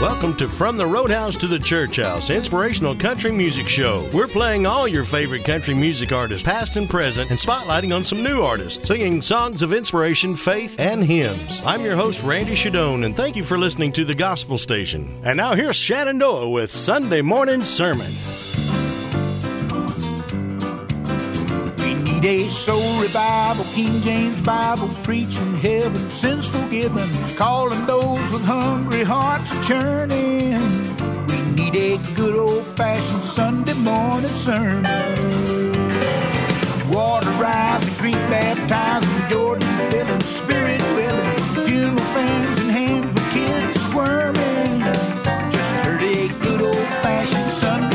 Welcome to From the Roadhouse to the Church House, inspirational country music show. We're playing all your favorite country music artists, past and present, and spotlighting on some new artists, singing songs of inspiration, faith, and hymns. I'm your host, Randy Shadoan, and thank you for listening to the Gospel Station. And now here's Shenandoah with Sunday Morning Sermon. Day soul revival, King James Bible preaching, heaven sins forgiven, calling those with hungry hearts a churning. We need a good old fashioned Sunday morning sermon. Water rising, creek baptizing, Jordan filling, spirit willing, funeral fans and hands with kids squirming. Just heard a good old fashioned Sunday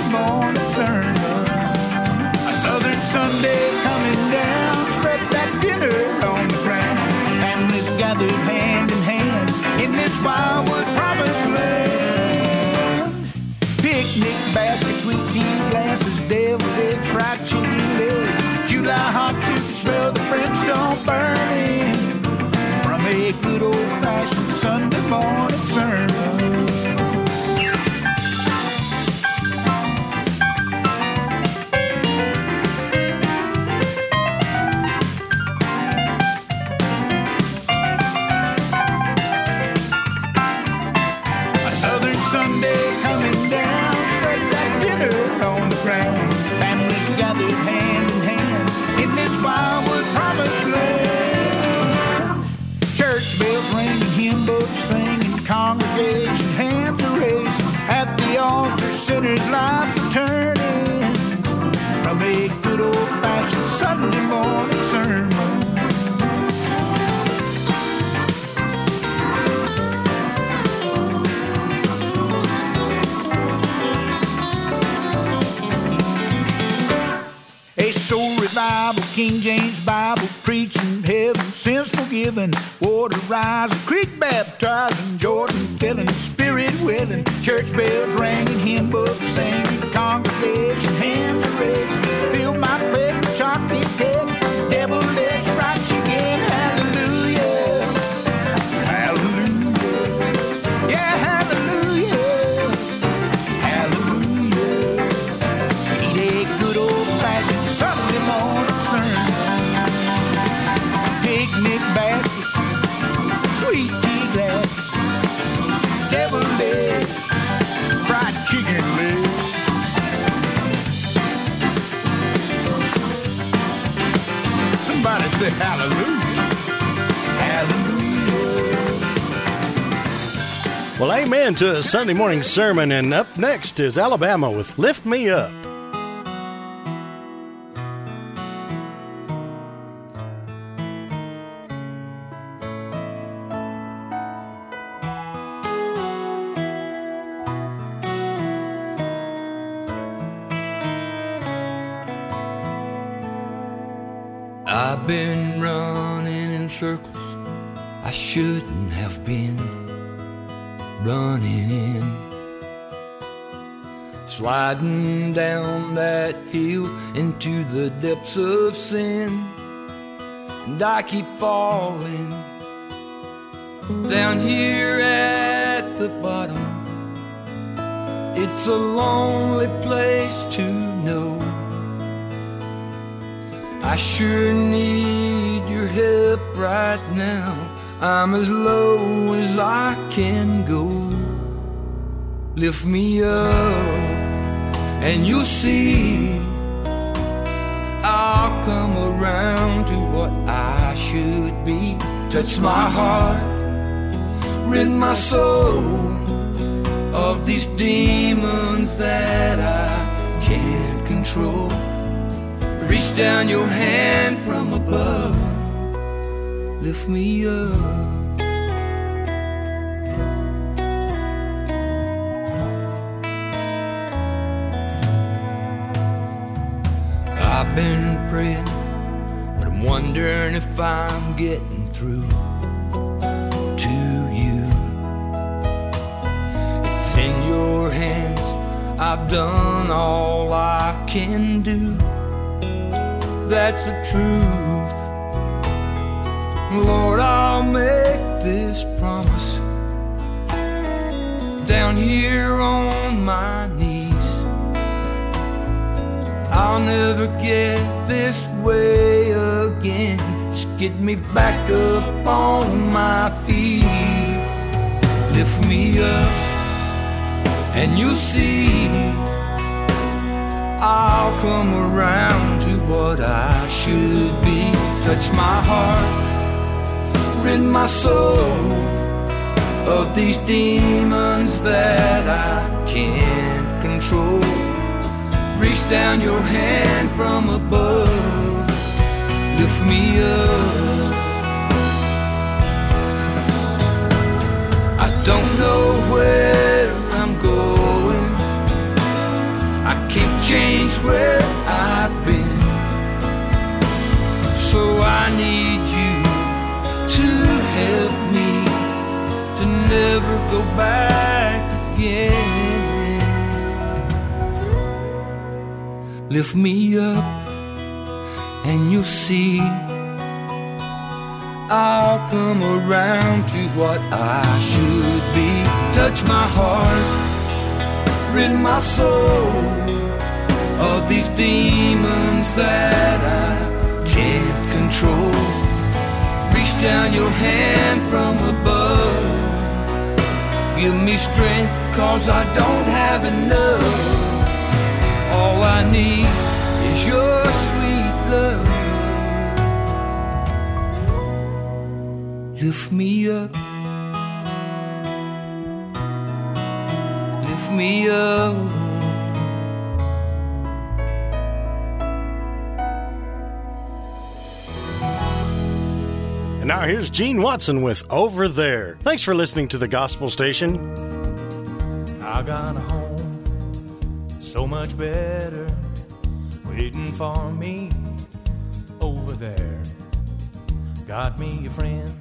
fried chicken legs. July hot you smell the brimstone burning from a good old fashioned Sunday morning sermon. Sinners' lives are turning from a good old fashioned Sunday morning sermon. A soul revival, King James Bible preaching, heaven sins forgiven, water rising, creek baptizing, Jordan filling, spirit willing, church bells ringing, hymn books singing, congregation hands are raising, hallelujah. Hallelujah. Well, amen to a Sunday morning sermon, and up next is Alabama with Lift Me Up. Sliding down that hill into the depths of sin. And I keep falling down here at the bottom. It's a lonely place to know. I sure need your help right now. I'm as low as I can go. Lift me up, and you'll see I'll come around to what I should be. Touch my heart, rid my soul of these demons that I can't control. Reach down your hand from above, lift me up. Been praying, but I'm wondering if I'm getting through to you. It's in your hands, I've done all I can do. That's the truth. Lord, I'll make this promise. down here on my knees. I'll never get this way again. Just get me back up on my feet. Lift me up, and you'll see. I'll come around to what I should be. Touch my heart, rid my soul of these demons that I can't control. Reach down your hand from above, lift me up. I don't know where I'm going. I can't change where I've been. So I need you to help me to never go back again. Lift me up, and you'll see I'll come around to what I should be. Touch my heart, rid my soul of these demons that I can't control. Reach down your hand from above. Give me strength, cause I don't have enough. All I need is your sweet love. Lift me up. Lift me up. And now here's Gene Watson with Over There. Thanks for listening to the Gospel Station. I got home so much better waiting for me over there. Got me a friend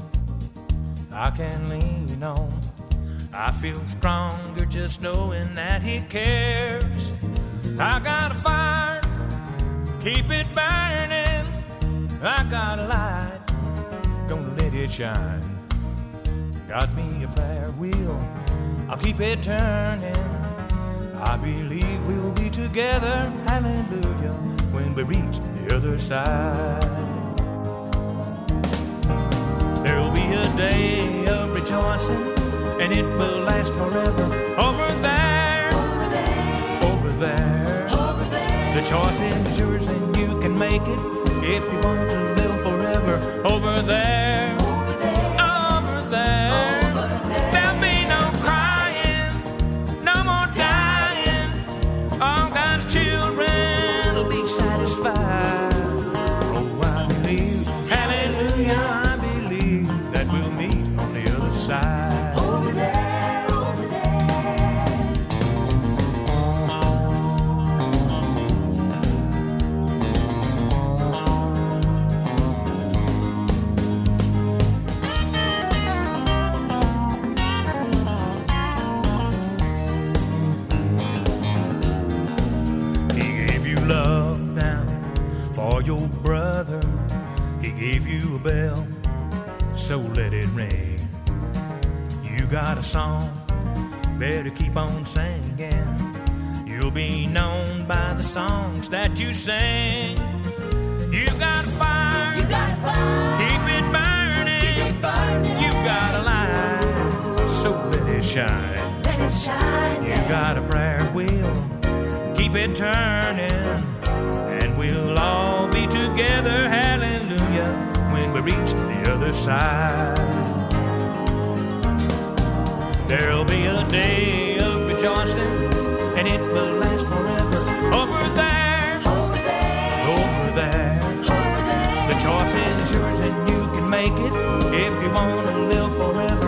I can lean on. I feel stronger just knowing that he cares. I got a fire, keep it burning. I got a light, gonna let it shine. Got me a prayer wheel, I'll keep it turning. I believe we'll be together, hallelujah, when we reach the other side. There'll be a day of rejoicing, and it will last forever. Over there, over there, over there. Over there. The choice is yours, and you can make it if you want to a bell, so let it ring. You got a song, better keep on singing. You'll be known by the songs that you sing. You got a fire, you got a fire. Keep it burning, keep it burning. You got a light, so let it shine. Let it shine. You got a prayer wheel keep it turning, and we'll all be together, hallelujah, we reach the other side. There'll be a day of rejoicing, and it will last forever. Over there, over there, over there, over there. The choice is yours, and you can make it if you want to live forever.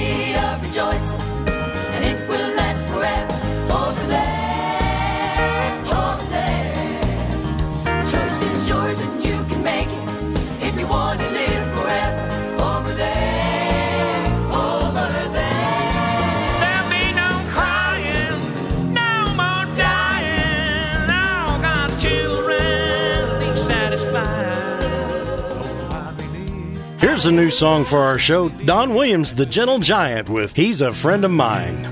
A new song for our show Don Williams, The Gentle Giant, with He's a Friend of Mine.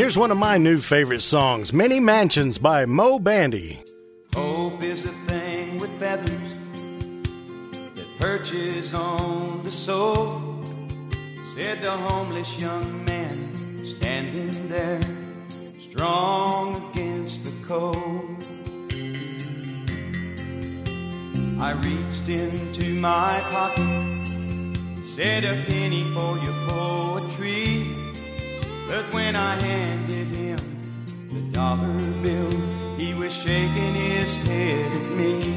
here's one of my new favorite songs, Many Mansions by Moe Bandy. his at me.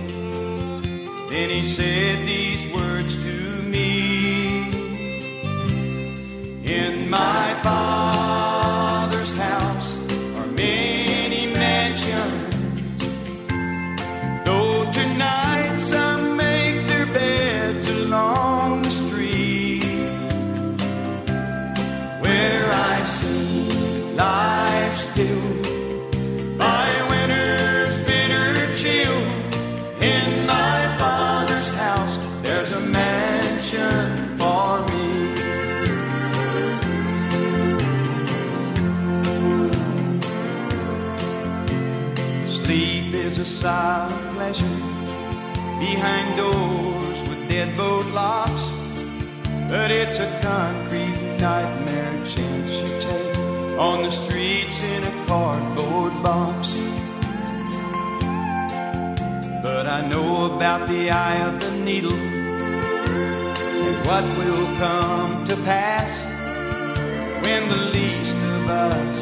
About the eye of the needle and what will come to pass when the least of us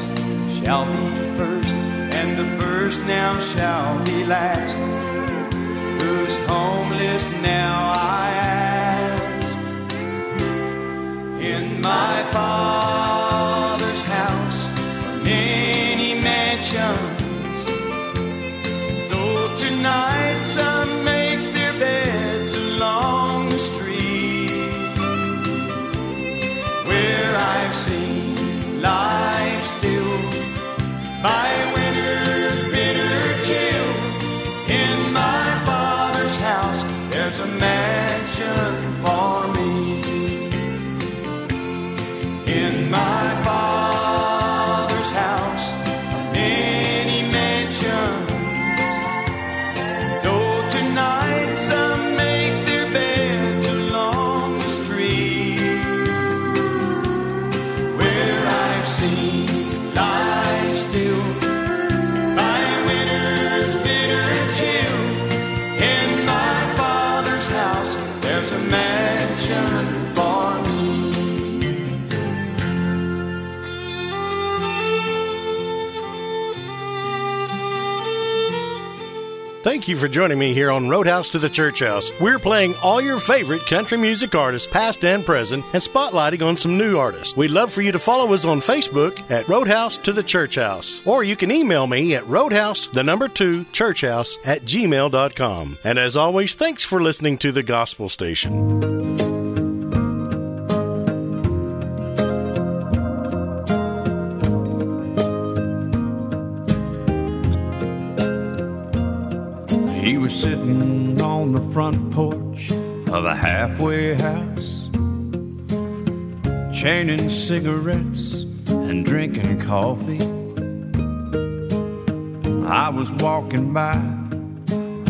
shall be first, and the first now shall be last. Who's homeless now, I ask. In my father's you for joining me here on Roadhouse to the Church House. We're playing all your favorite country music artists, past and present, and spotlighting on some new artists. We'd love for you to follow us on Facebook at Roadhouse to the Church House, or you can email me at roadhouse, the number two, churchhouse at gmail.com. And as always, thanks for listening to the Gospel Station. Front porch of a halfway house, chaining cigarettes and drinking coffee. I was walking by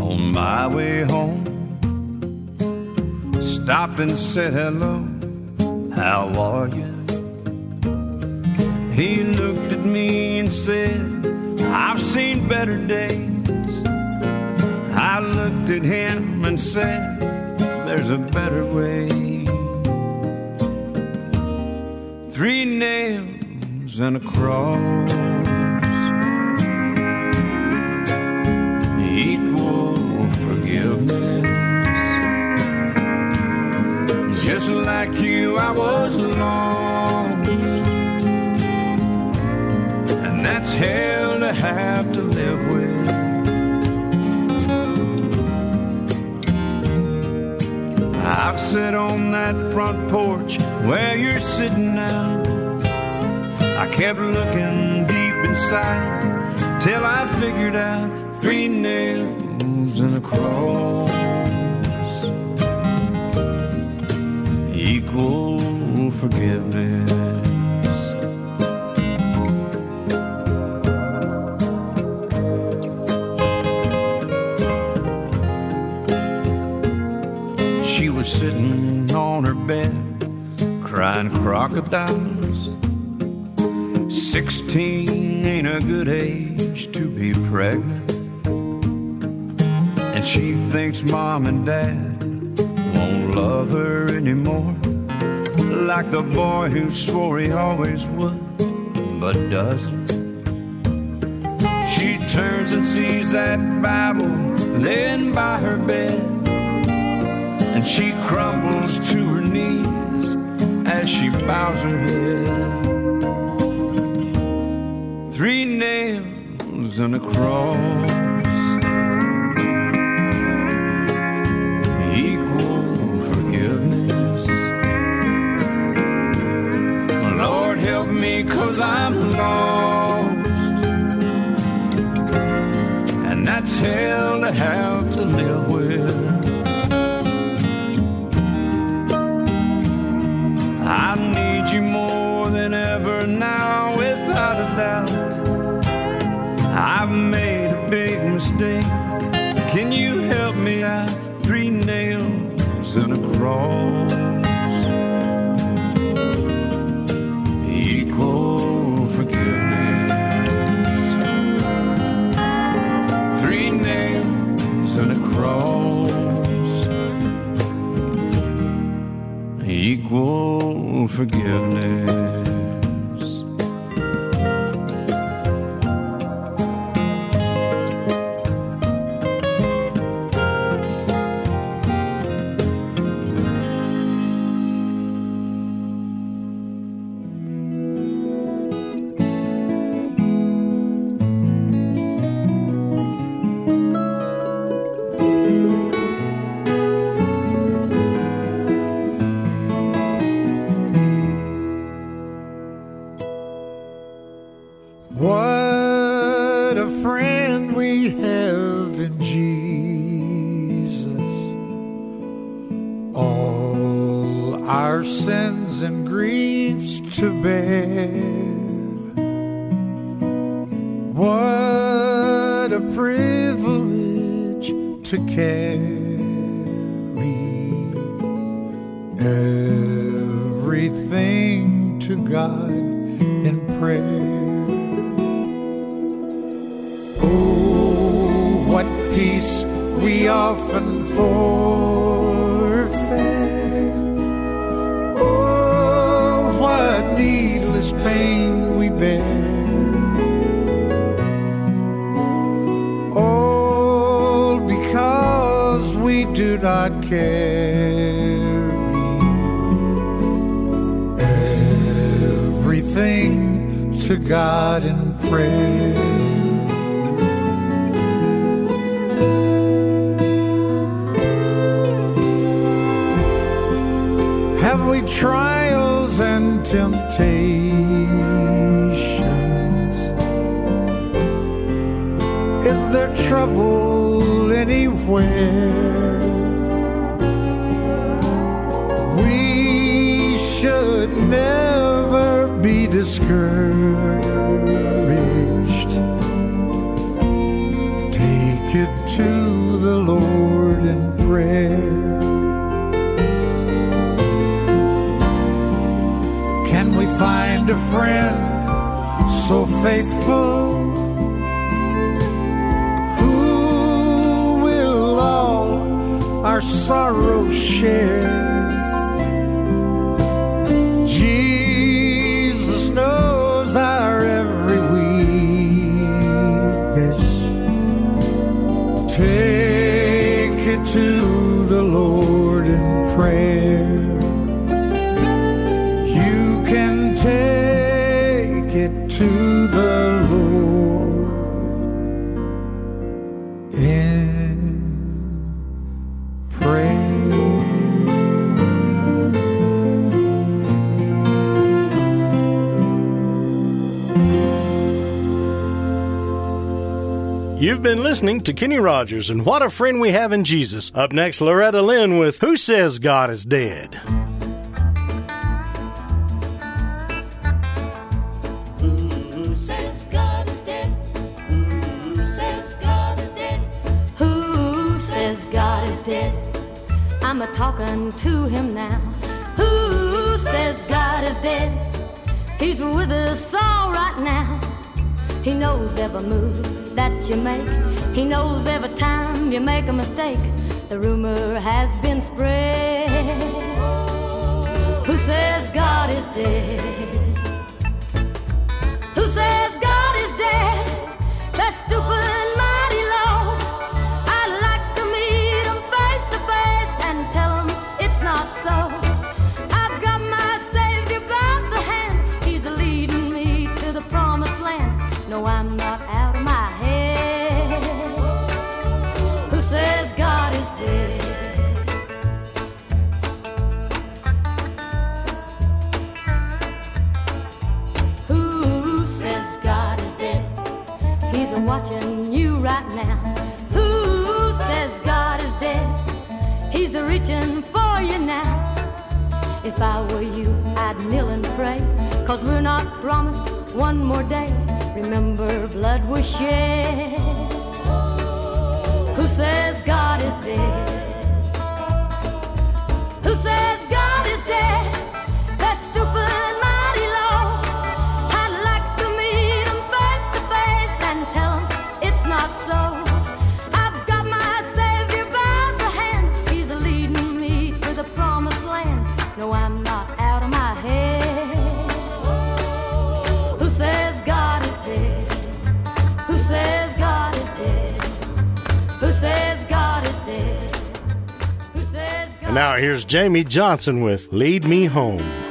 on my way home, stopped and said hello, how are you? He looked at me and said, I've seen better days. I looked at him and said, There's a better way. Three nails and a cross. Equal forgiveness. Just like you, I was lost. And that's hell to have to I've on that front porch where you're sitting now. I kept looking deep inside till I figured out three nails and a cross equal forgiveness. Sitting on her bed, crying crocodiles. Sixteen ain't a good age to be pregnant. And she thinks mom and dad won't love her anymore. Like the boy who swore he always would, but doesn't. She turns and sees that Bible laying by her bed. And she crumbles to her knees as she bows her head. Three nails and a cross. Equal forgiveness. Lord, help me, cause I'm lost. And that's hell to have to live with. Equal forgiveness. Three nails and a cross equal forgiveness. So faithful who will all our sorrows share? You've been listening to Kenny Rogers and What a Friend We Have in Jesus. Up next, Loretta Lynn with Who Says God is Dead? Who says God is dead? Who says God is dead? Who says God is dead? I'm a talking to him now. Who says God is dead? He's with us all right now. He knows every move that you make. He knows every time you make a mistake. The rumor has been spread. Who says God is dead? I were you, I'd kneel and pray. Cause we're not promised one more day. Remember, blood was shed. Who says God is dead? And now here's Jamey Johnson with Lead Me Home.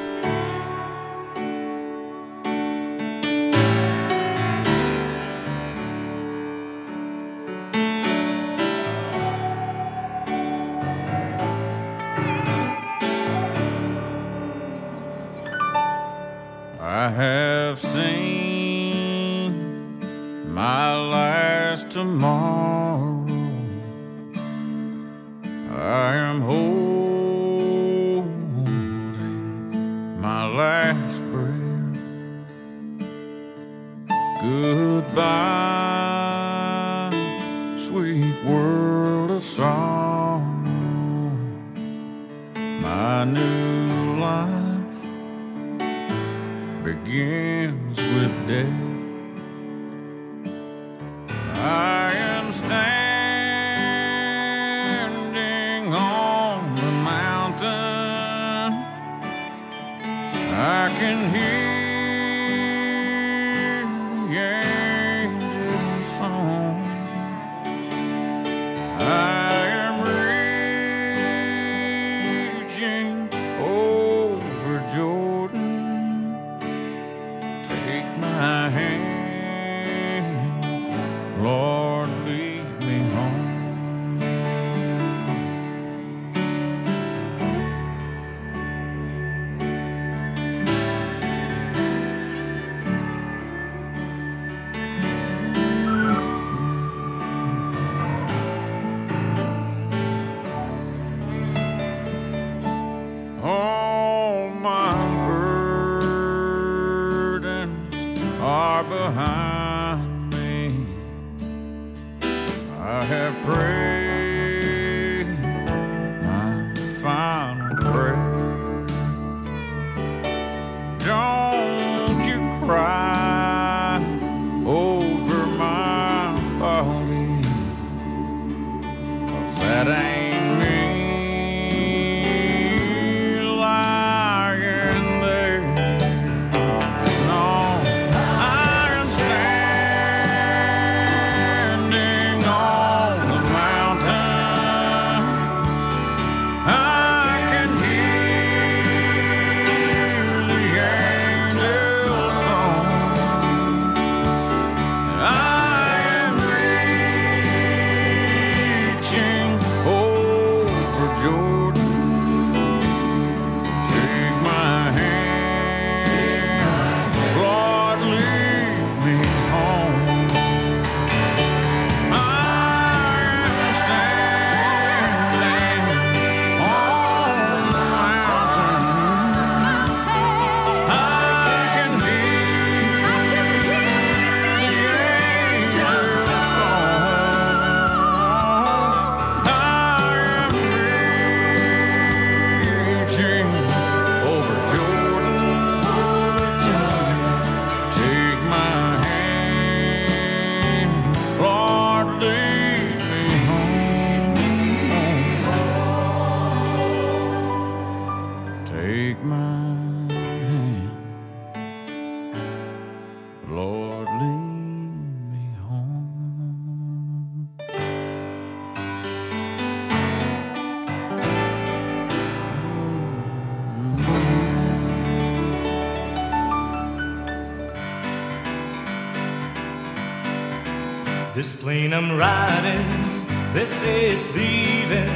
I'm riding, this is leaving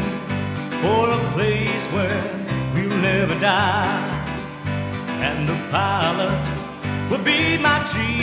for a place where we'll never die. And the pilot will be my chief.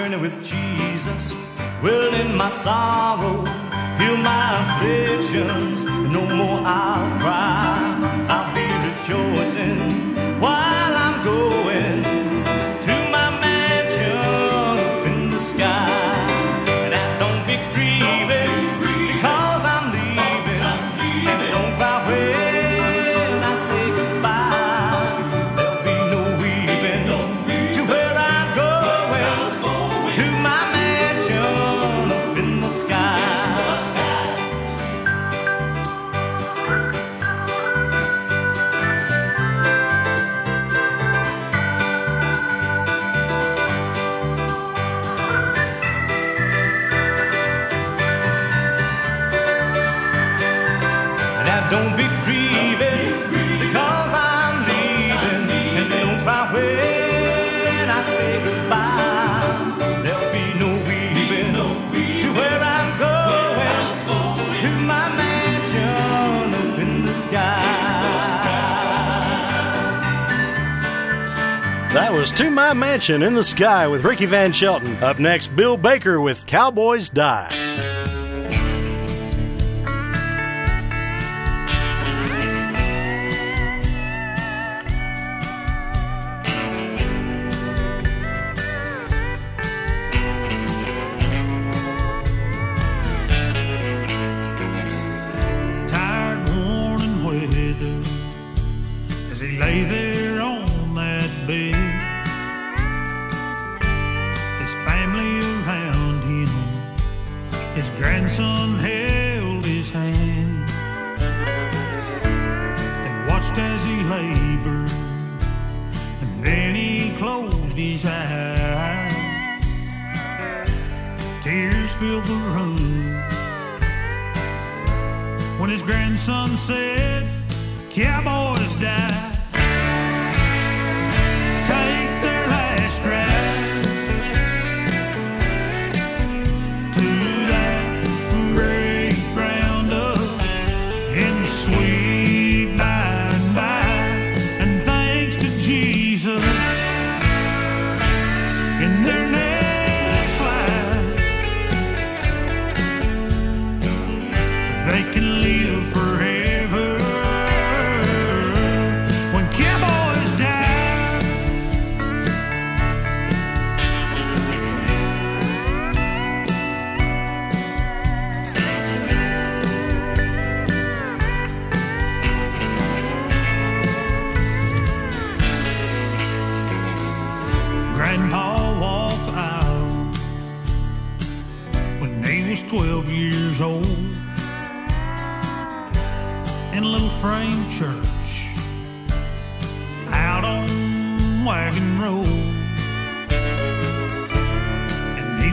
journey with Jesus. Well, in my sorrow, heal my afflictions. No more I'll cry. Mansion in the Sky with Ricky Van Shelton. Up next, Bill Baker with Cowboys Die.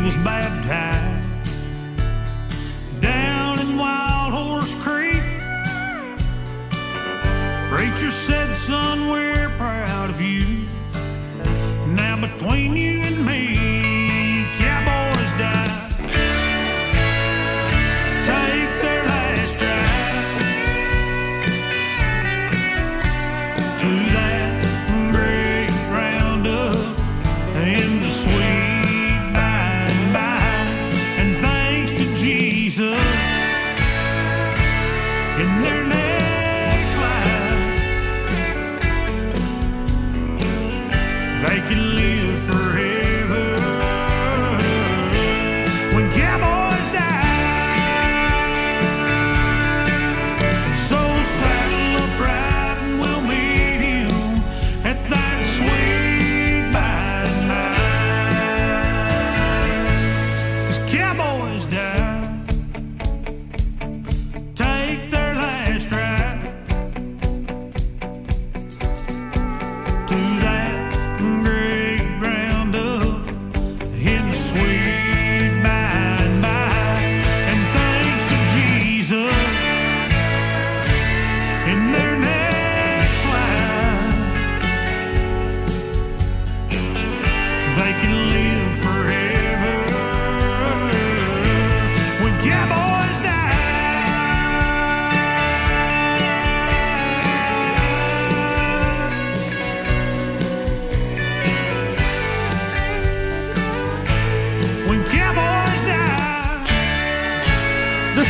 was bad.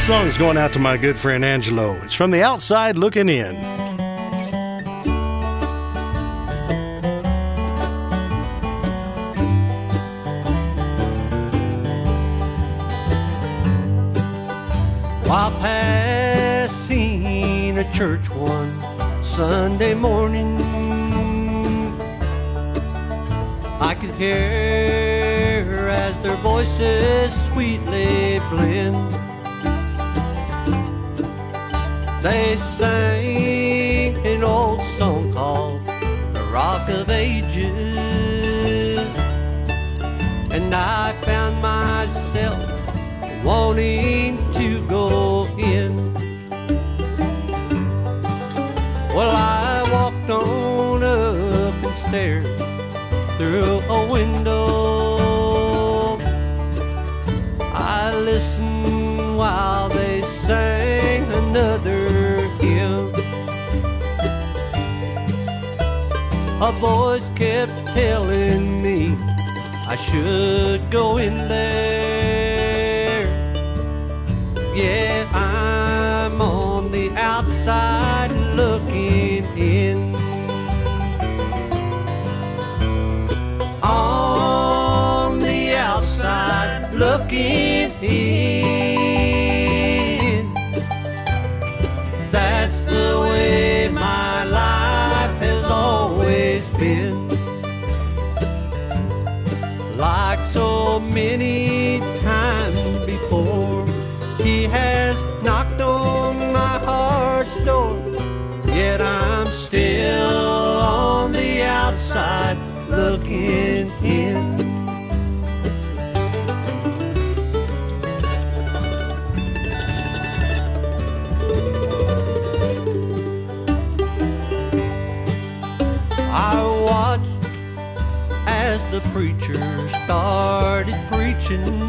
This is going out to my good friend Angelo. It's from the outside looking in. While passing a church one Sunday morning, I could hear as their voices sweetly blend. They A voice kept telling me I should go in there. Yeah, I'm on the outside looking in. On the outside looking in. Preaching.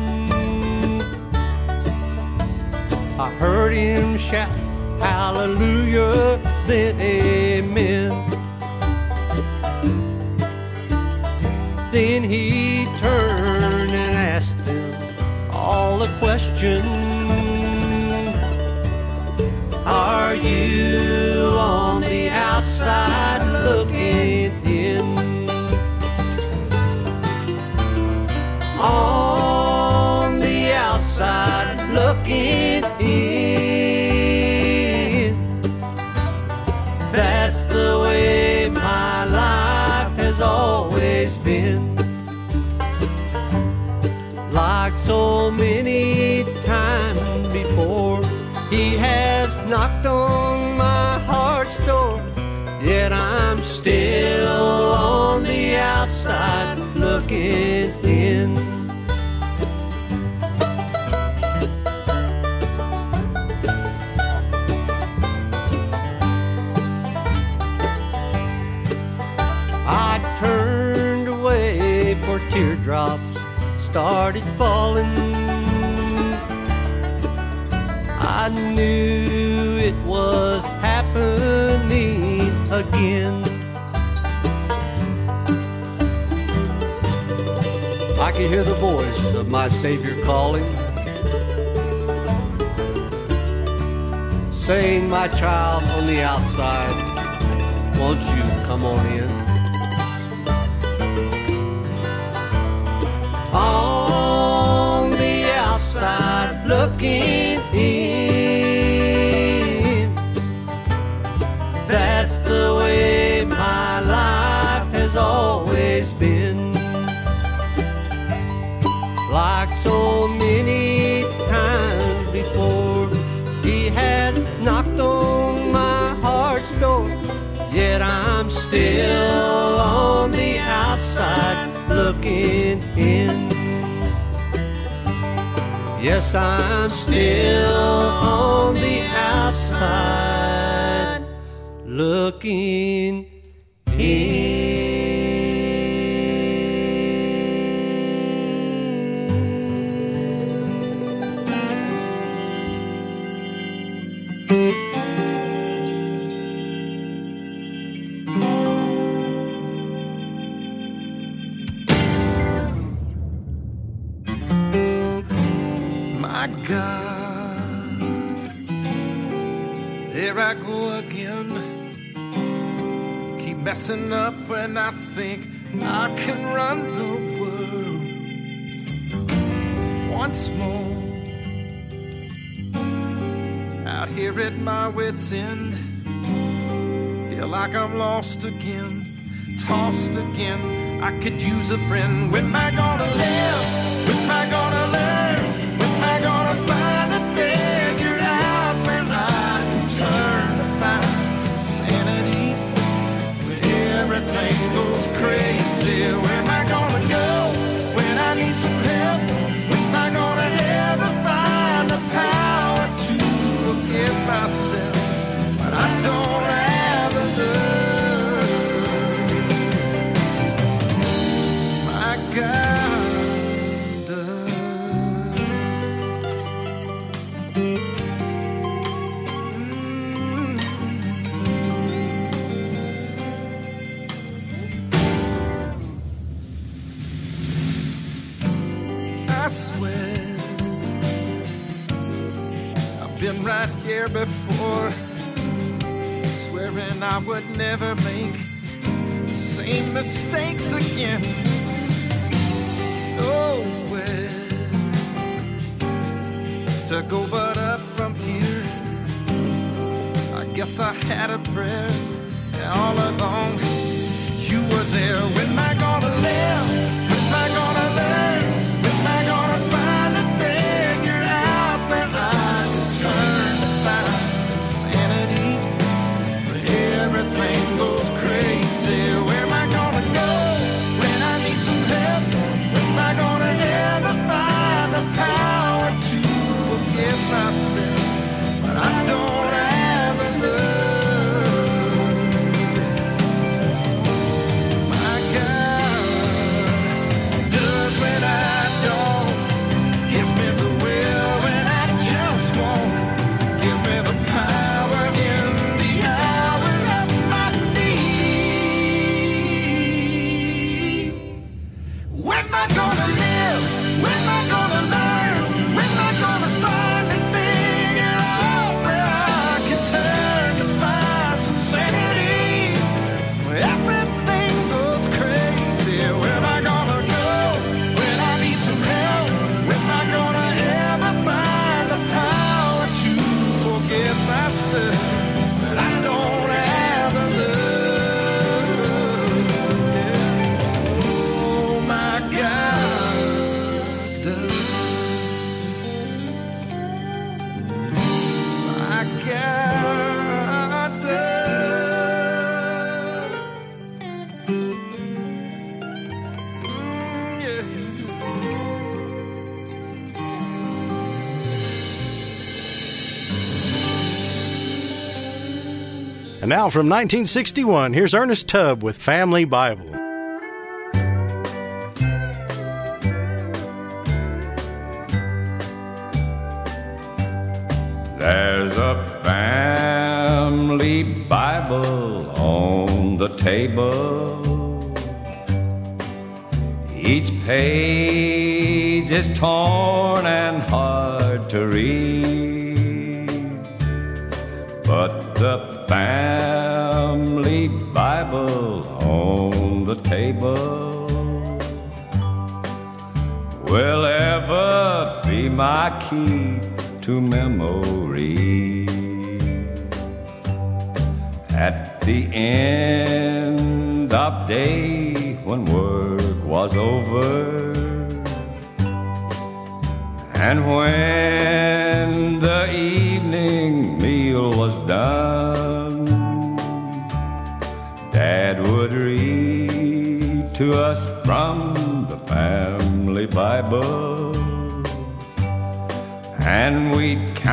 Knew it was happening again. I could hear the voice of my Savior calling, saying, My child on the outside, won't you come on in? On the outside looking Yes, I'm still on the outside looking messing up when I think I can run the world once more. Out here at my wits' end, feel like I'm lost again, tossed again. I could use a friend. When am I gonna live? When am I gonna live? crazy. We're here before, swearing I would never make the same mistakes again. Oh, well, to go but up from here, I guess I had a prayer all along. You were there when I gonna live. And now from 1961, here's Ernest Tubb with Family Bible.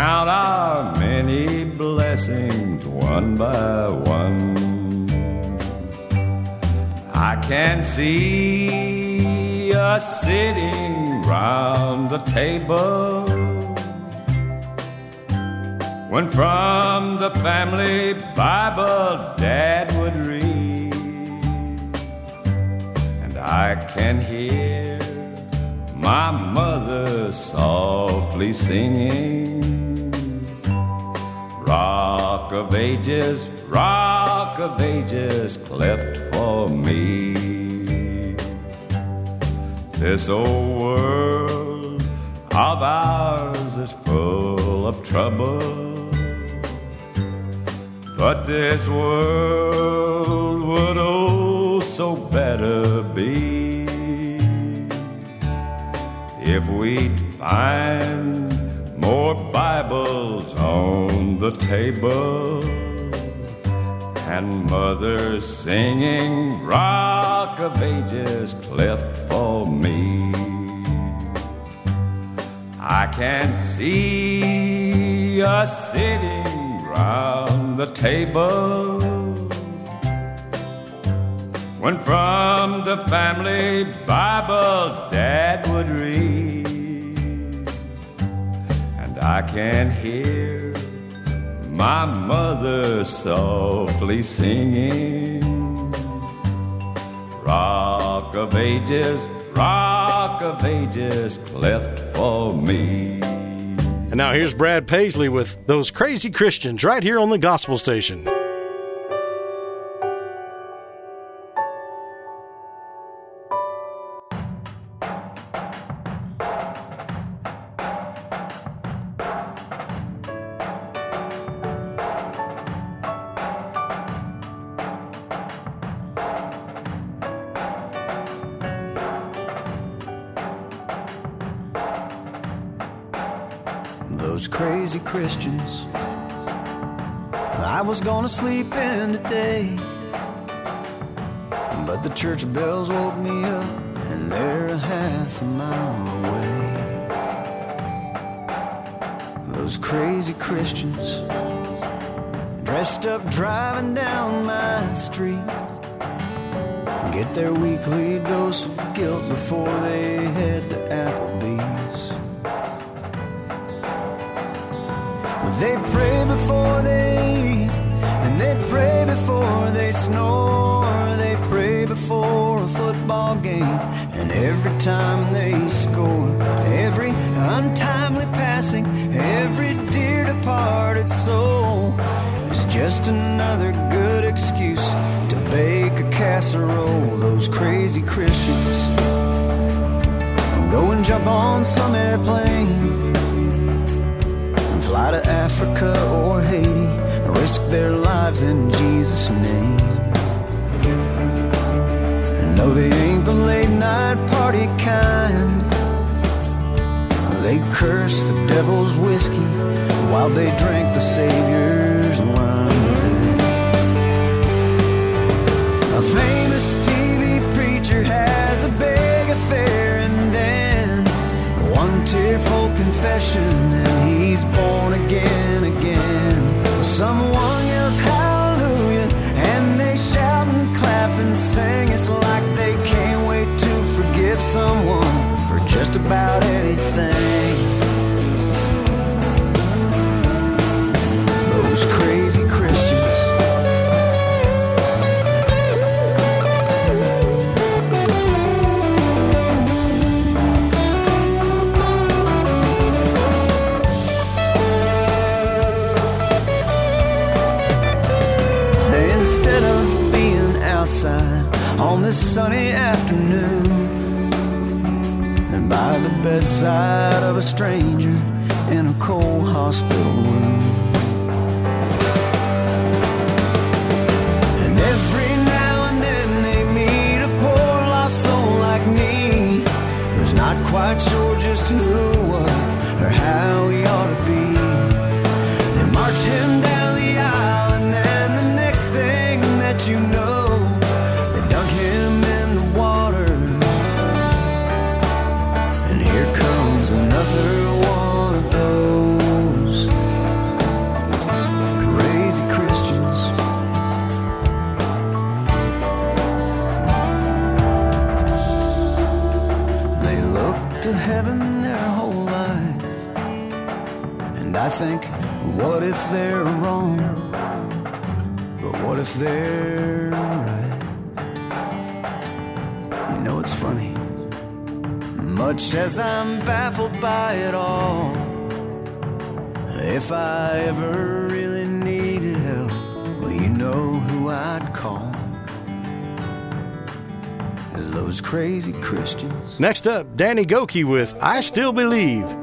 count our many blessings one by one. I can see us sitting round the table when from the family Bible Dad would read, and I can hear my mother softly singing. Rock of ages, rock of ages, cleft for me. This old world of ours is full of trouble. But this world would also so better be if we'd find more Bibles on the table and mothers singing Rock of Ages cleft for me. I can't see us sitting round the table when from the family Bible Dad would read, I can hear my mother softly singing, Rock of Ages, Rock of Ages, cleft for me. And now here's Brad Paisley with Those Crazy Christians right here on the Gospel Station. Church bells woke me up, and they're a half a mile away. Those crazy Christians, dressed up driving down my street, get their weekly dose of guilt before they head to Applebee's. They pray before they eat, and they pray before they snore. And every time they score, every untimely passing, every dear departed soul is just another good excuse to bake a casserole. Those crazy Christians go and jump on some airplane and fly to Africa or Haiti, and risk their lives in Jesus' name. No, they ain't the late party kind. They curse the devil's whiskey while they drink the Savior's wine. A famous TV preacher has a big affair and then one tearful confession and he's born again again. Someone yells hallelujah and they shout and clap and sing. It's like they someone for just about anything. Those crazy Christians. Instead of being outside on this sunny afternoon by the bedside of a stranger in a cold hospital room. And every now and then they meet a poor lost soul like me who's not quite sure just who, or how he ought to what if they're wrong? But what if they're right? You know, it's funny. Much as I'm baffled by it all, if I ever really needed help, well, you know who I'd call. Is those crazy Christians. Next up, Danny Gokey with I Still Believe.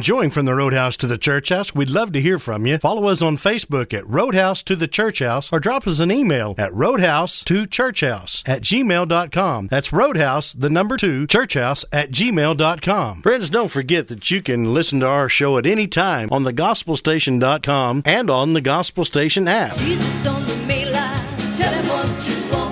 enjoying from the Roadhouse to the Church House? We'd love to hear from you. Follow us on Facebook at Roadhouse to the Church House or drop us an email at roadhouse to churchhouse at gmail.com. That's roadhouse, the number two, churchhouse at gmail.com. Friends, don't forget that you can listen to our show at any time on thegospelstation.com and on the Gospel Station app. Jesus. Tell him what you want.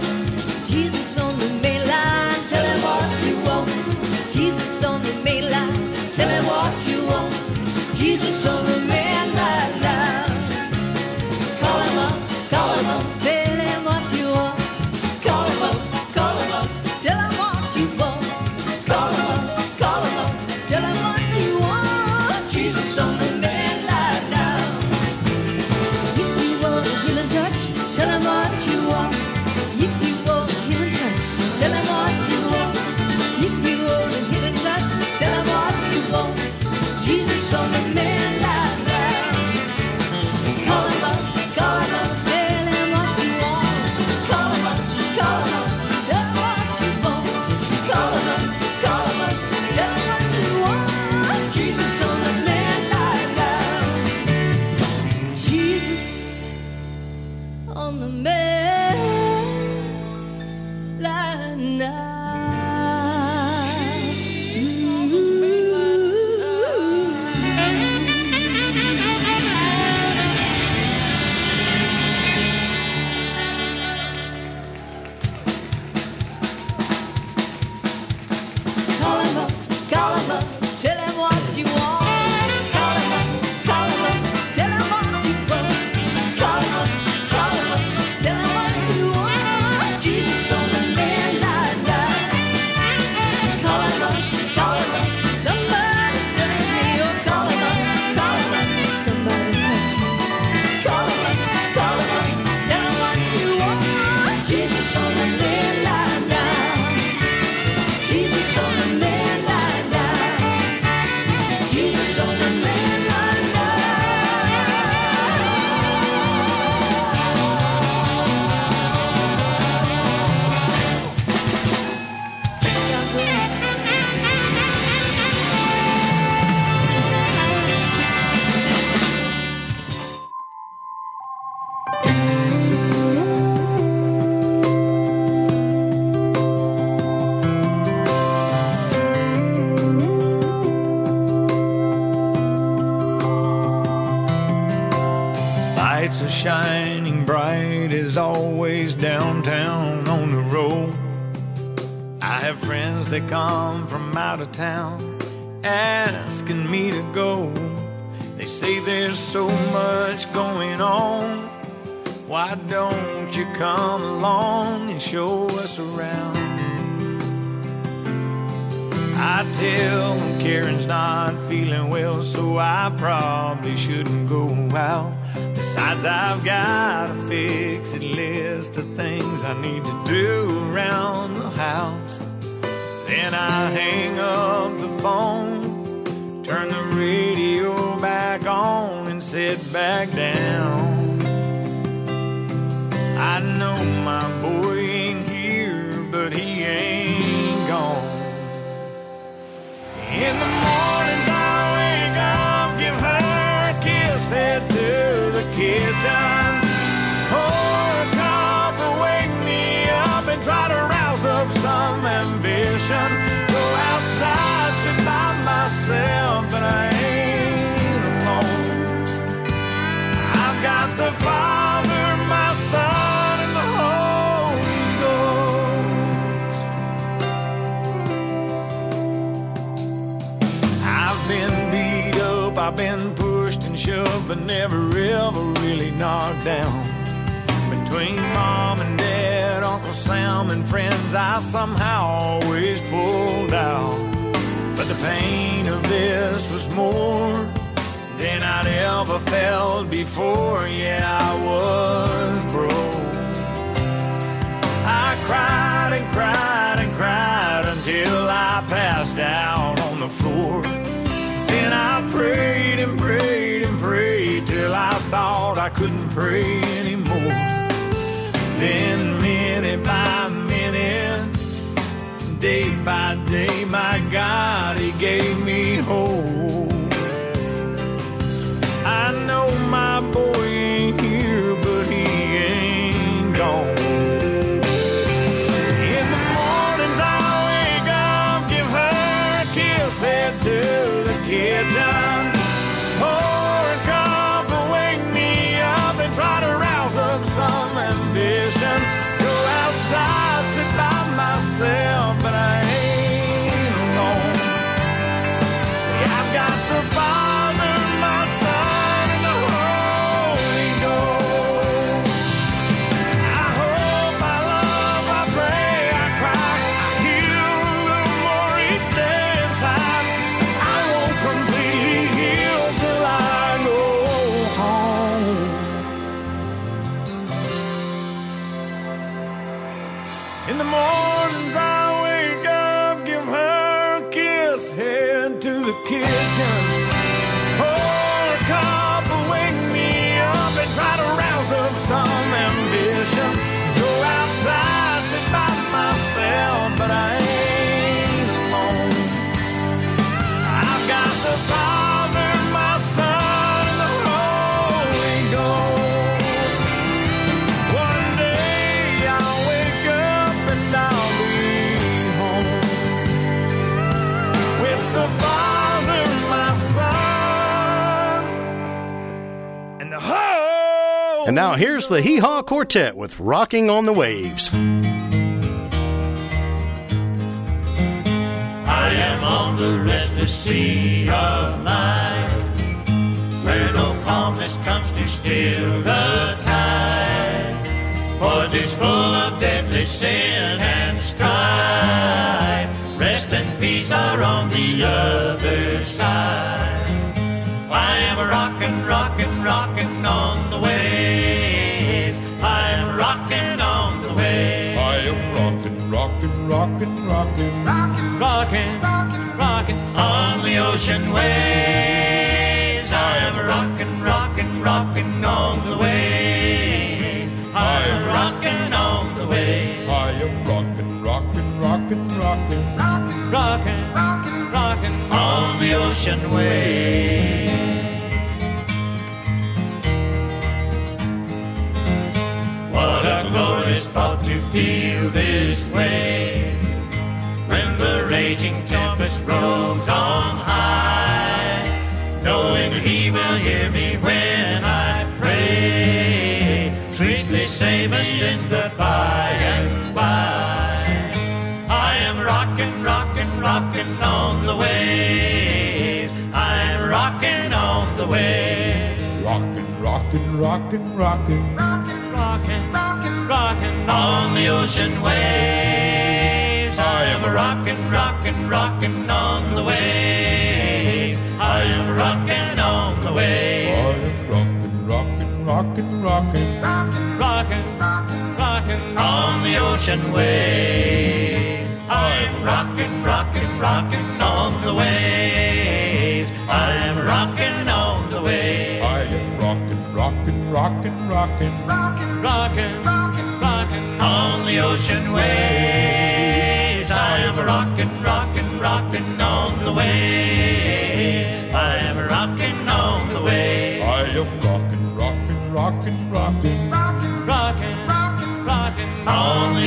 I need to do down. Between mom and dad, Uncle Sam and friends, I somehow always pulled out. But the pain of this was more than I'd ever felt before. Yeah, I was broke. I cried and cried and cried until I passed out. Then I prayed and prayed and prayed till I thought I couldn't pray anymore. Then minute by minute, day by day, my God, He gave me hope. I know my boy now here's the Hee Haw Quartet with Rocking on the Waves. I am on the restless sea of life, where no calmness comes to still the tide. For 'tis full of deadly sin and strife. Rest and peace are on the other side. I am rockin', rockin', rockin' on ocean waves. I am rockin', rockin', rockin' on the waves. I am rockin' on the waves. I am rockin', rockin', rockin', rockin'. Rockin', rockin', rockin', rockin' on the ocean waves. What a glorious thought to feel this way when the raging tempest rolls on in the by and by. I am rocking, rocking, rocking on the waves. I'm rocking on the waves. rocking, rocking, rocking, rocking, rocking, rocking, rocking, rocking on the ocean waves. I am rocking, rocking, rocking on the waves. Ocean waves. I am rockin', rockin', rockin' on the waves. I am rockin' on the waves. I am rockin', rockin', rockin', rockin'. Rockin', rockin', rockin', rockin' on the ocean waves. I am rockin', rockin', rockin' on the waves. I am rockin' on the waves. I am rockin', rockin', rockin', rockin'. Rockin',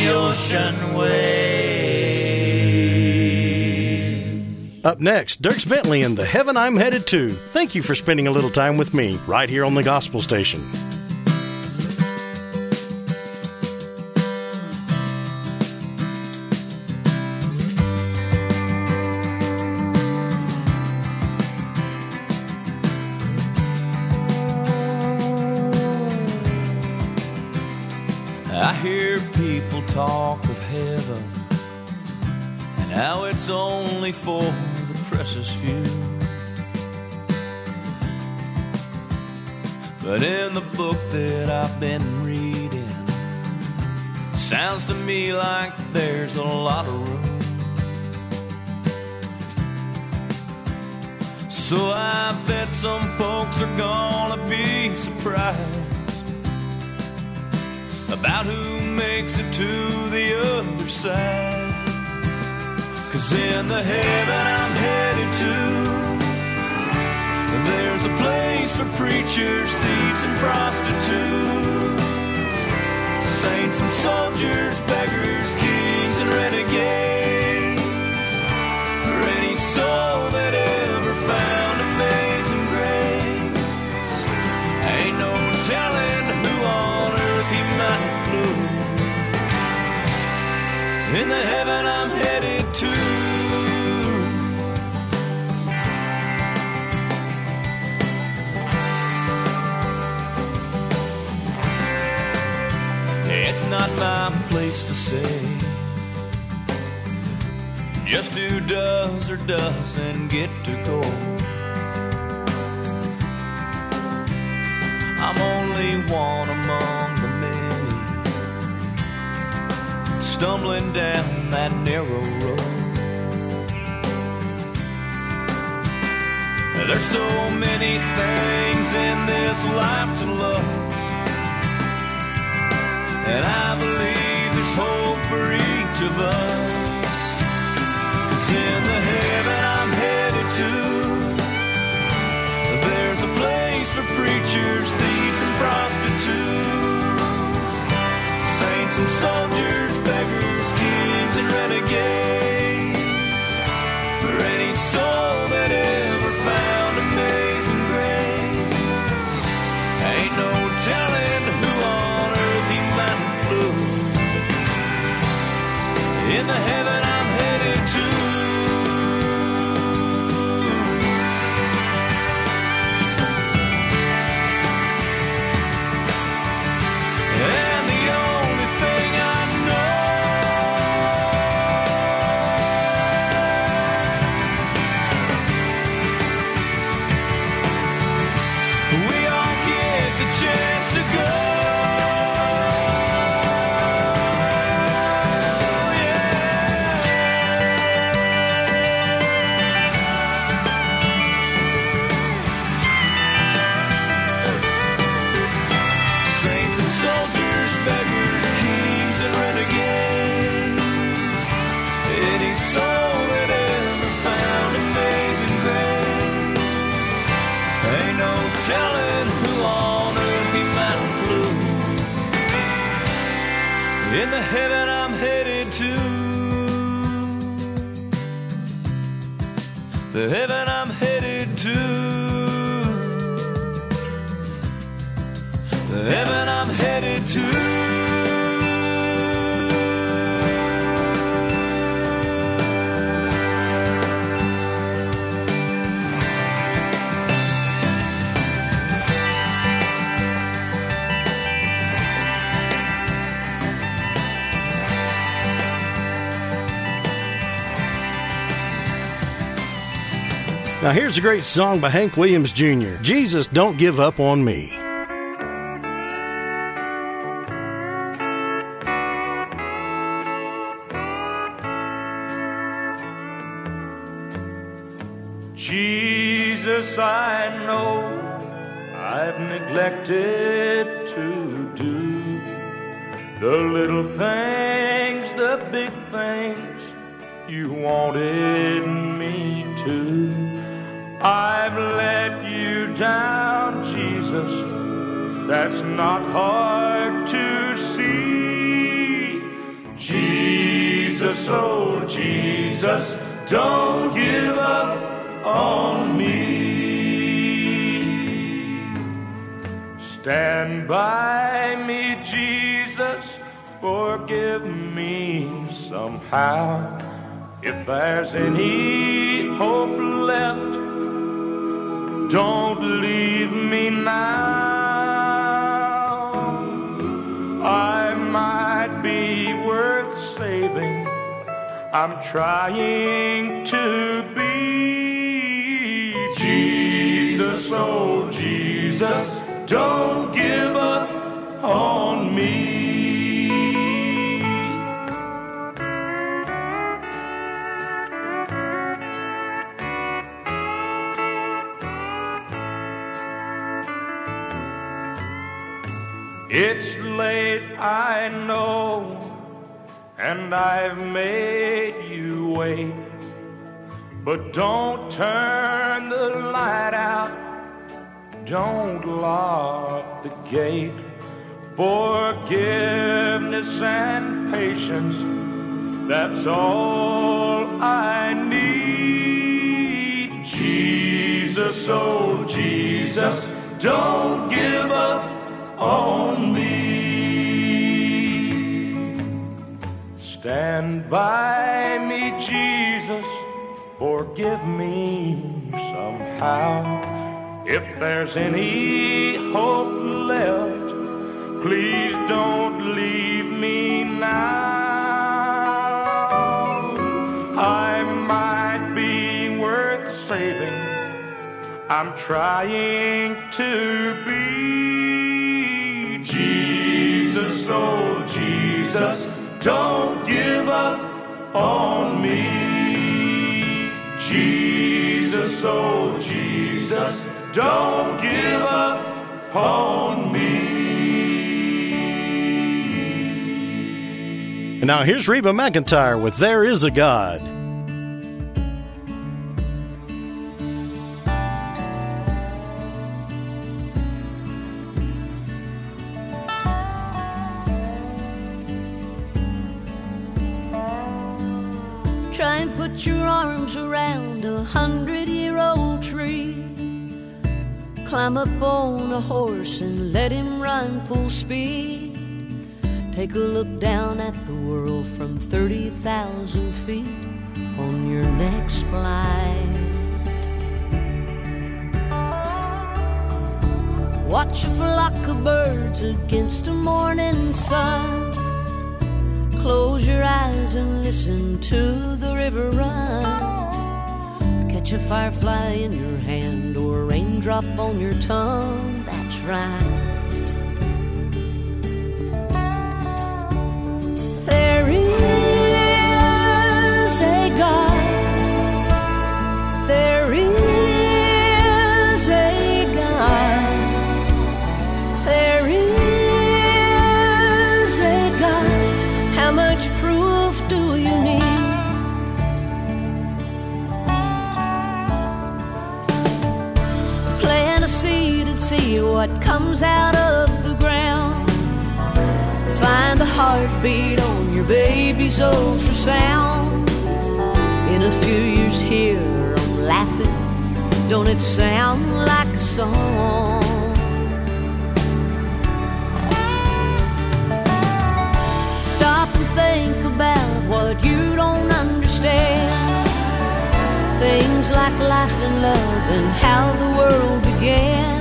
ocean waves. Up next, Dierks Bentley and the Heaven I'm Headed To. Thank you for spending a little time with me right here on the Gospel Station. Like there's a lot of room. So I bet some folks are gonna be surprised about who makes it to the other side. Cause in the heaven I'm headed to, there's a place for preachers, thieves, and prostitutes, say just who does or doesn't get to go. I'm only one among the many, stumbling down that narrow road. There's so many things in this life to love, and I believe for each of us. 'Cause in the heaven I'm headed to. There's a place for preachers, thieves, and prostitutes, saints and soldiers, beggars, kings, and renegades. In the heaven Now, here's a great song by Hank Williams Jr. Jesus, Don't Give Up on Me. Jesus, I know I've neglected to do the little things, the big things you wanted That's not hard to see. Jesus, oh Jesus, don't give up on me. Stand by me, Jesus, forgive me somehow. If there's any hope left, don't leave me now. I'm trying to be Jesus, oh Jesus, don't give up on me. It's late, I know, and I've made you wait. But don't turn the light out, don't lock the gate. Forgiveness and patience, that's all I need. Jesus, oh Jesus, don't give up on me. Stand by me, Jesus forgive me somehow. If there's any hope left, please don't leave me now. I might be worth saving. I'm trying to be Jesus, oh Jesus, don't give up on me. Jesus, oh Jesus, don't give up on me. And now here's Reba McEntire with There Is a God. Climb up on a horse and let him run full speed. Take a look down at the world from 30,000 feet on your next flight. Watch a flock of birds against a morning sun. Close your eyes and listen to the river run. A firefly in your hand or a raindrop on your tongue. That's right. There is a God. Out of the ground. Find the heartbeat on your baby's ultrasound. In a few years here, I'm laughing. Don't it sound like a song? Stop and think about what you don't understand. Things like life and love and how the world began.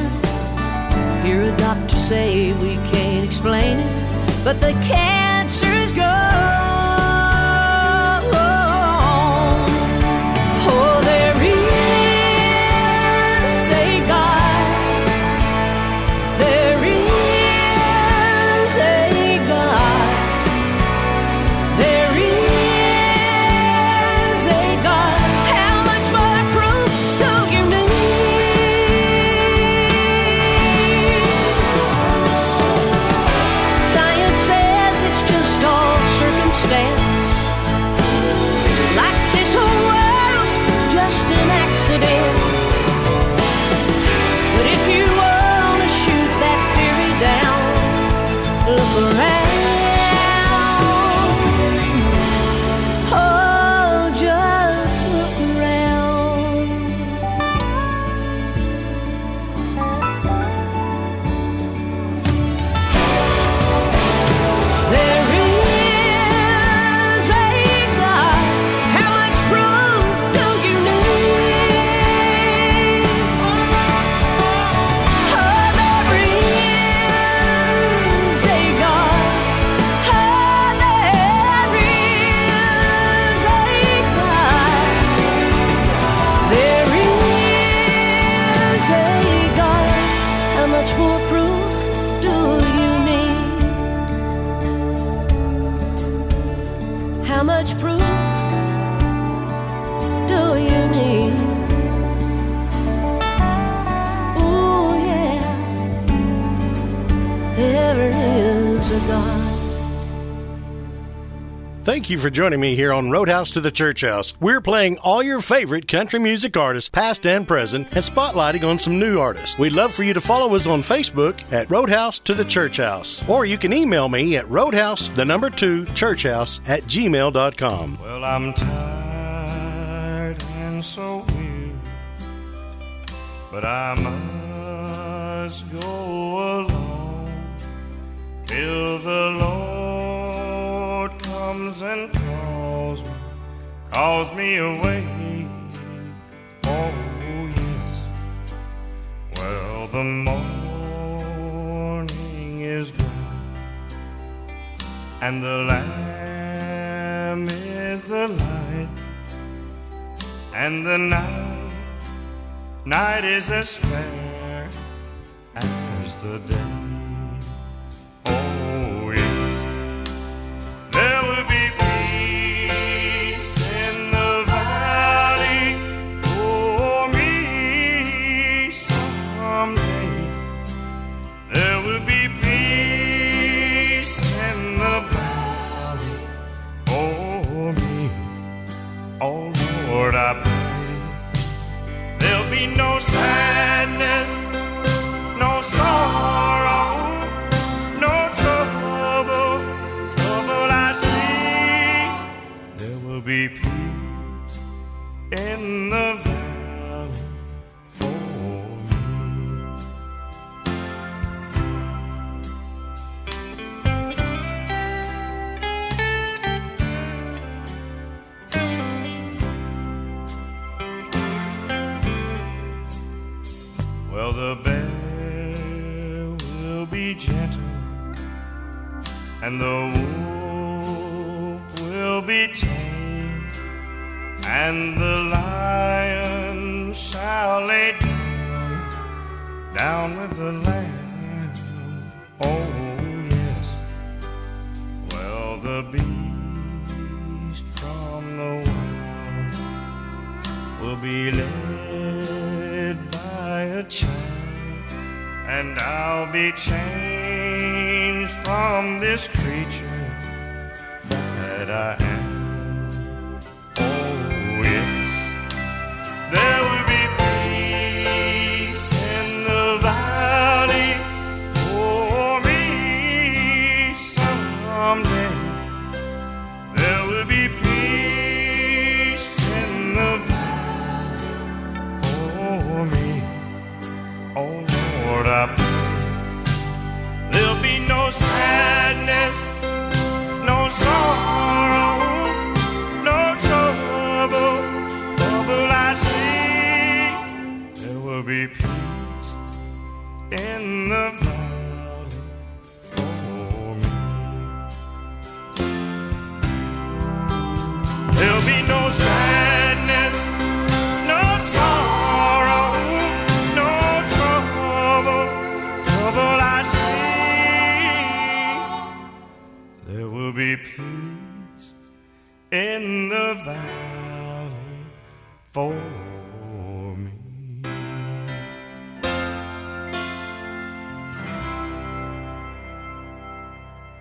Hear a doctor say we can't explain it, but the cancer's gone. You for joining me here on Roadhouse to the Church House. We're playing all your favorite country music artists, past and present, and spotlighting on some new artists. We'd love for you to follow us on Facebook at Roadhouse to the Church House. Or you can email me at roadhouse, the number two, churchhouse at gmail.com. Well, I'm tired and so weary, but I must go alone till the Lord comes and calls me, calls me away. Oh, yes. Well, the morning is bright and the lamb is the light, and the night, night is as fair as the day. Lord, I pray. There'll be no sadness, be peace in the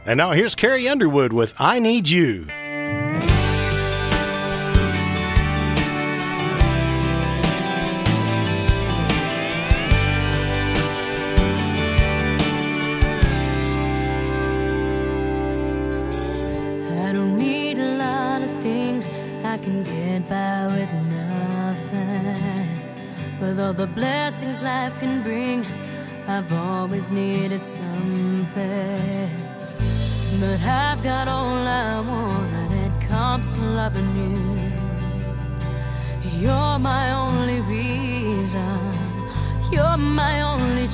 And now here's Carrie Underwood with I Need You. I don't need a lot of things. I can get by with nothing. With all the blessings life can bring, I've always needed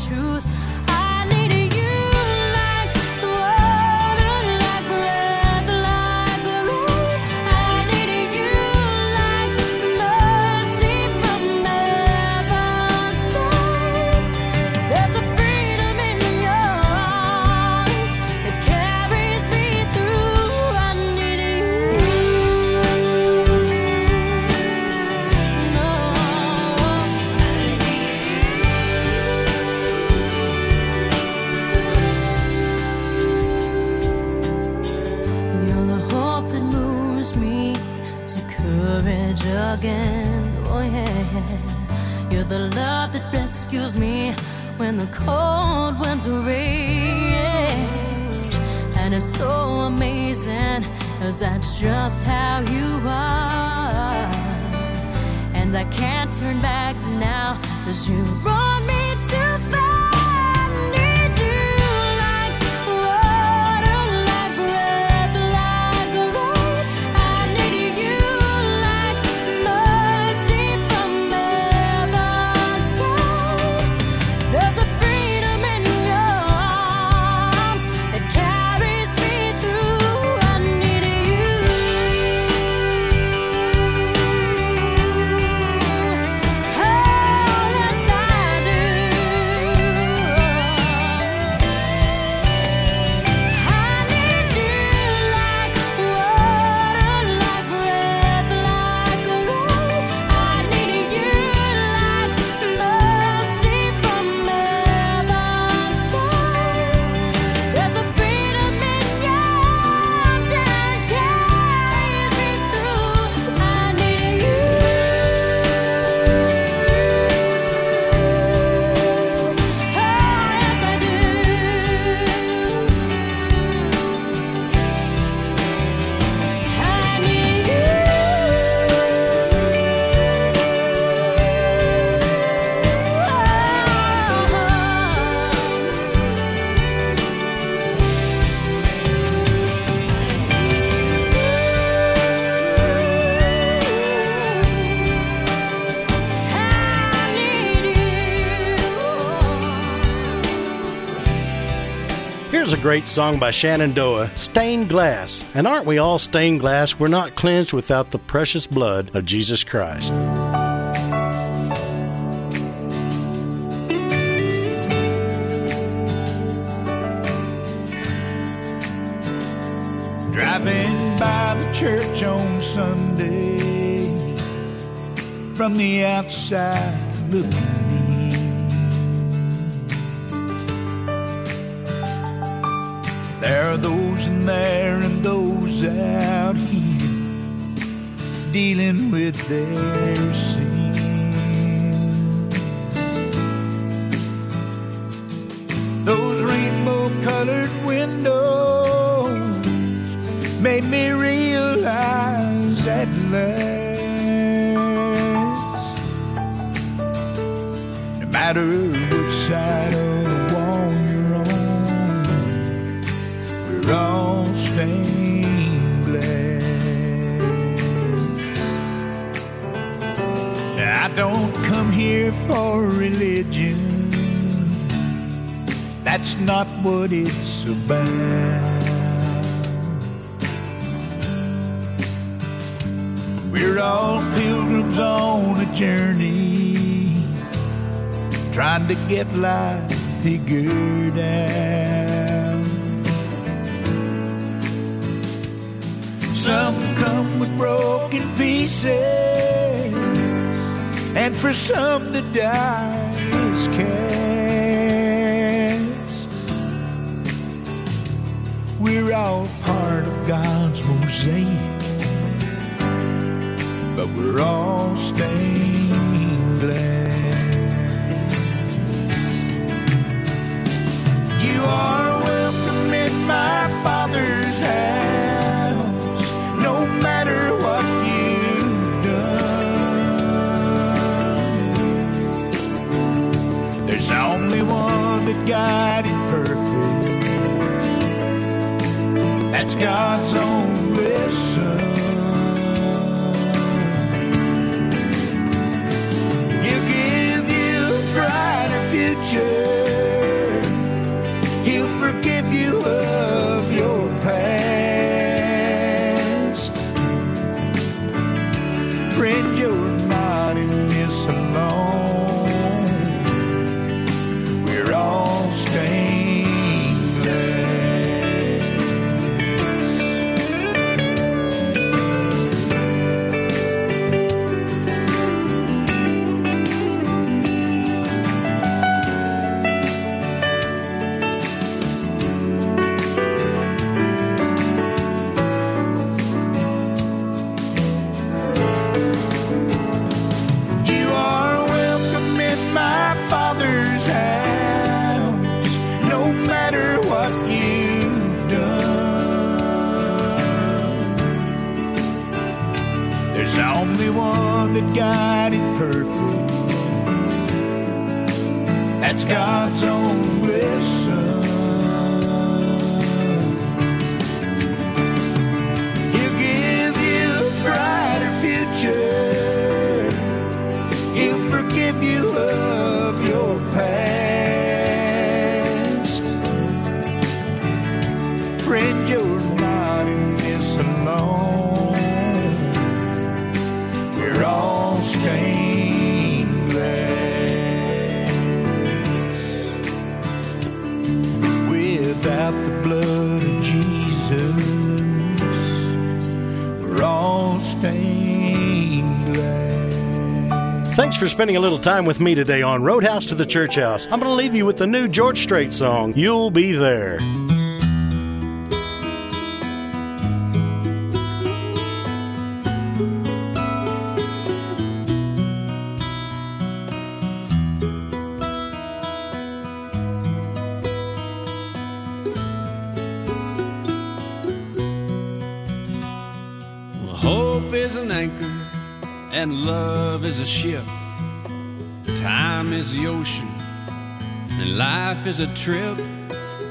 truth. When the cold winter rage. And it's so amazing, cause that's just how you are. And I can't turn back now, cause you brought great song by Shenandoah, Stained Glass. And aren't we all stained glass? We're not cleansed without the precious blood of Jesus Christ. Driving by the church on Sunday from the outside looking are those in there and those out here dealing with their sin. Those rainbow colored windows made me realize at last no matter which side don't come here for religion. That's not what it's about. We're all pilgrims on a journey, trying to get life figured out. Some come with broken pieces, and for some the die is cast. We're all part of God's mosaic but we're all stained God's only Son. Spending a little time with me today on Roadhouse to the Church House. I'm going to leave you with the new George Strait song, You'll Be There.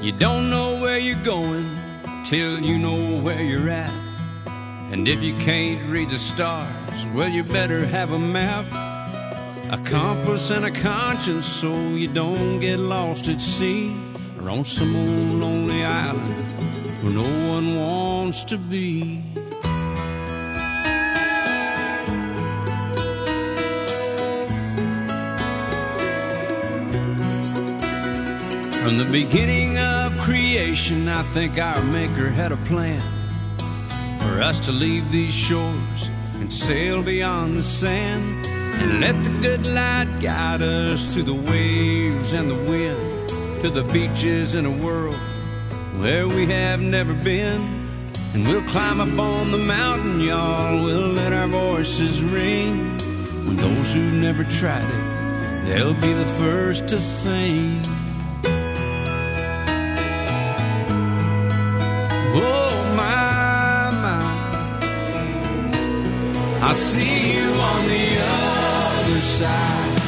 You don't know where you're going till you know where you're at. And if you can't read the stars, well, you better have a map, a compass, and a conscience so you don't get lost at sea or on some old lonely island where no one wants to be. From the beginning creation, I think our Maker had a plan for us to leave these shores and sail beyond the sand and let the good light guide us through the waves and the wind to the beaches in a world where we have never been. And we'll climb up on the mountain, y'all. We'll let our voices ring. When those who've never tried it, they'll be the first to sing. I see you on the other side.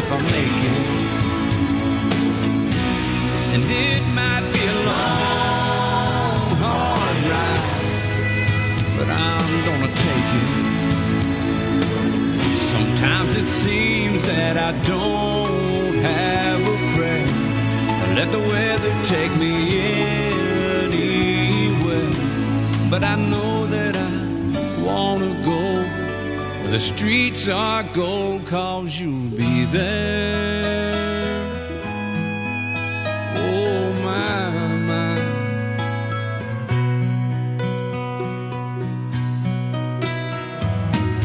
If I make it, and it might be a long, hard ride, but I'm gonna take it. Sometimes it seems that I don't have a prayer. I let the weather take me anywhere. But I know that I wanna go where the streets are gold, cause you'll be there. Oh my, my.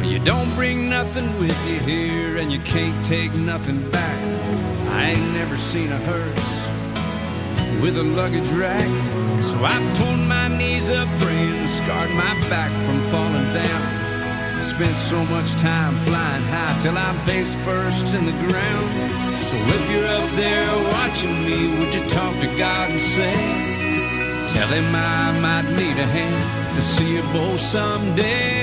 You don't bring nothing with you here, and you can't take nothing back. I ain't never seen a hearse with a luggage rack. I've torn my knees up praying, scarred my back from falling down. I spent so much time flying high till I'm face first in the ground. So if you're up there watching me, would you talk to God and say, Tell him I might need a hand to see you both someday.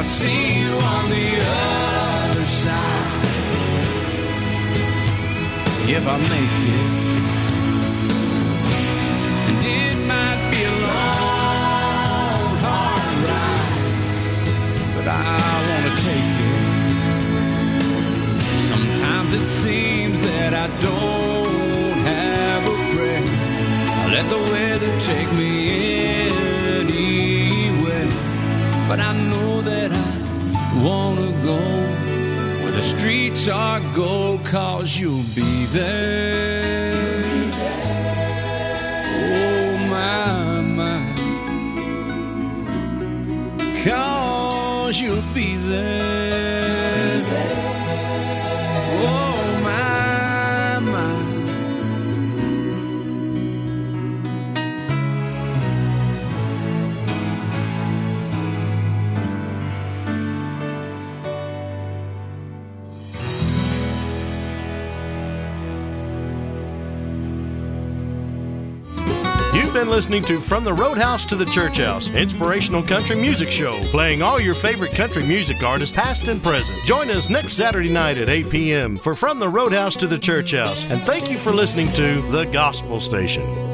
So I see you on the other side. If I make it, and it might be a long, hard ride, but I wanna take it. Sometimes it seems that I don't have a prayer. I let the weather take me anywhere. Streets are gold, cause you'll be there. Oh my, my. Cause you'll be there. Been listening to From the Roadhouse to the Church House, inspirational country music show, playing all your favorite country music artists, past and present. Join us next Saturday night at 8 p.m. for From the Roadhouse to the Church House. And thank you for listening to The Gospel Station.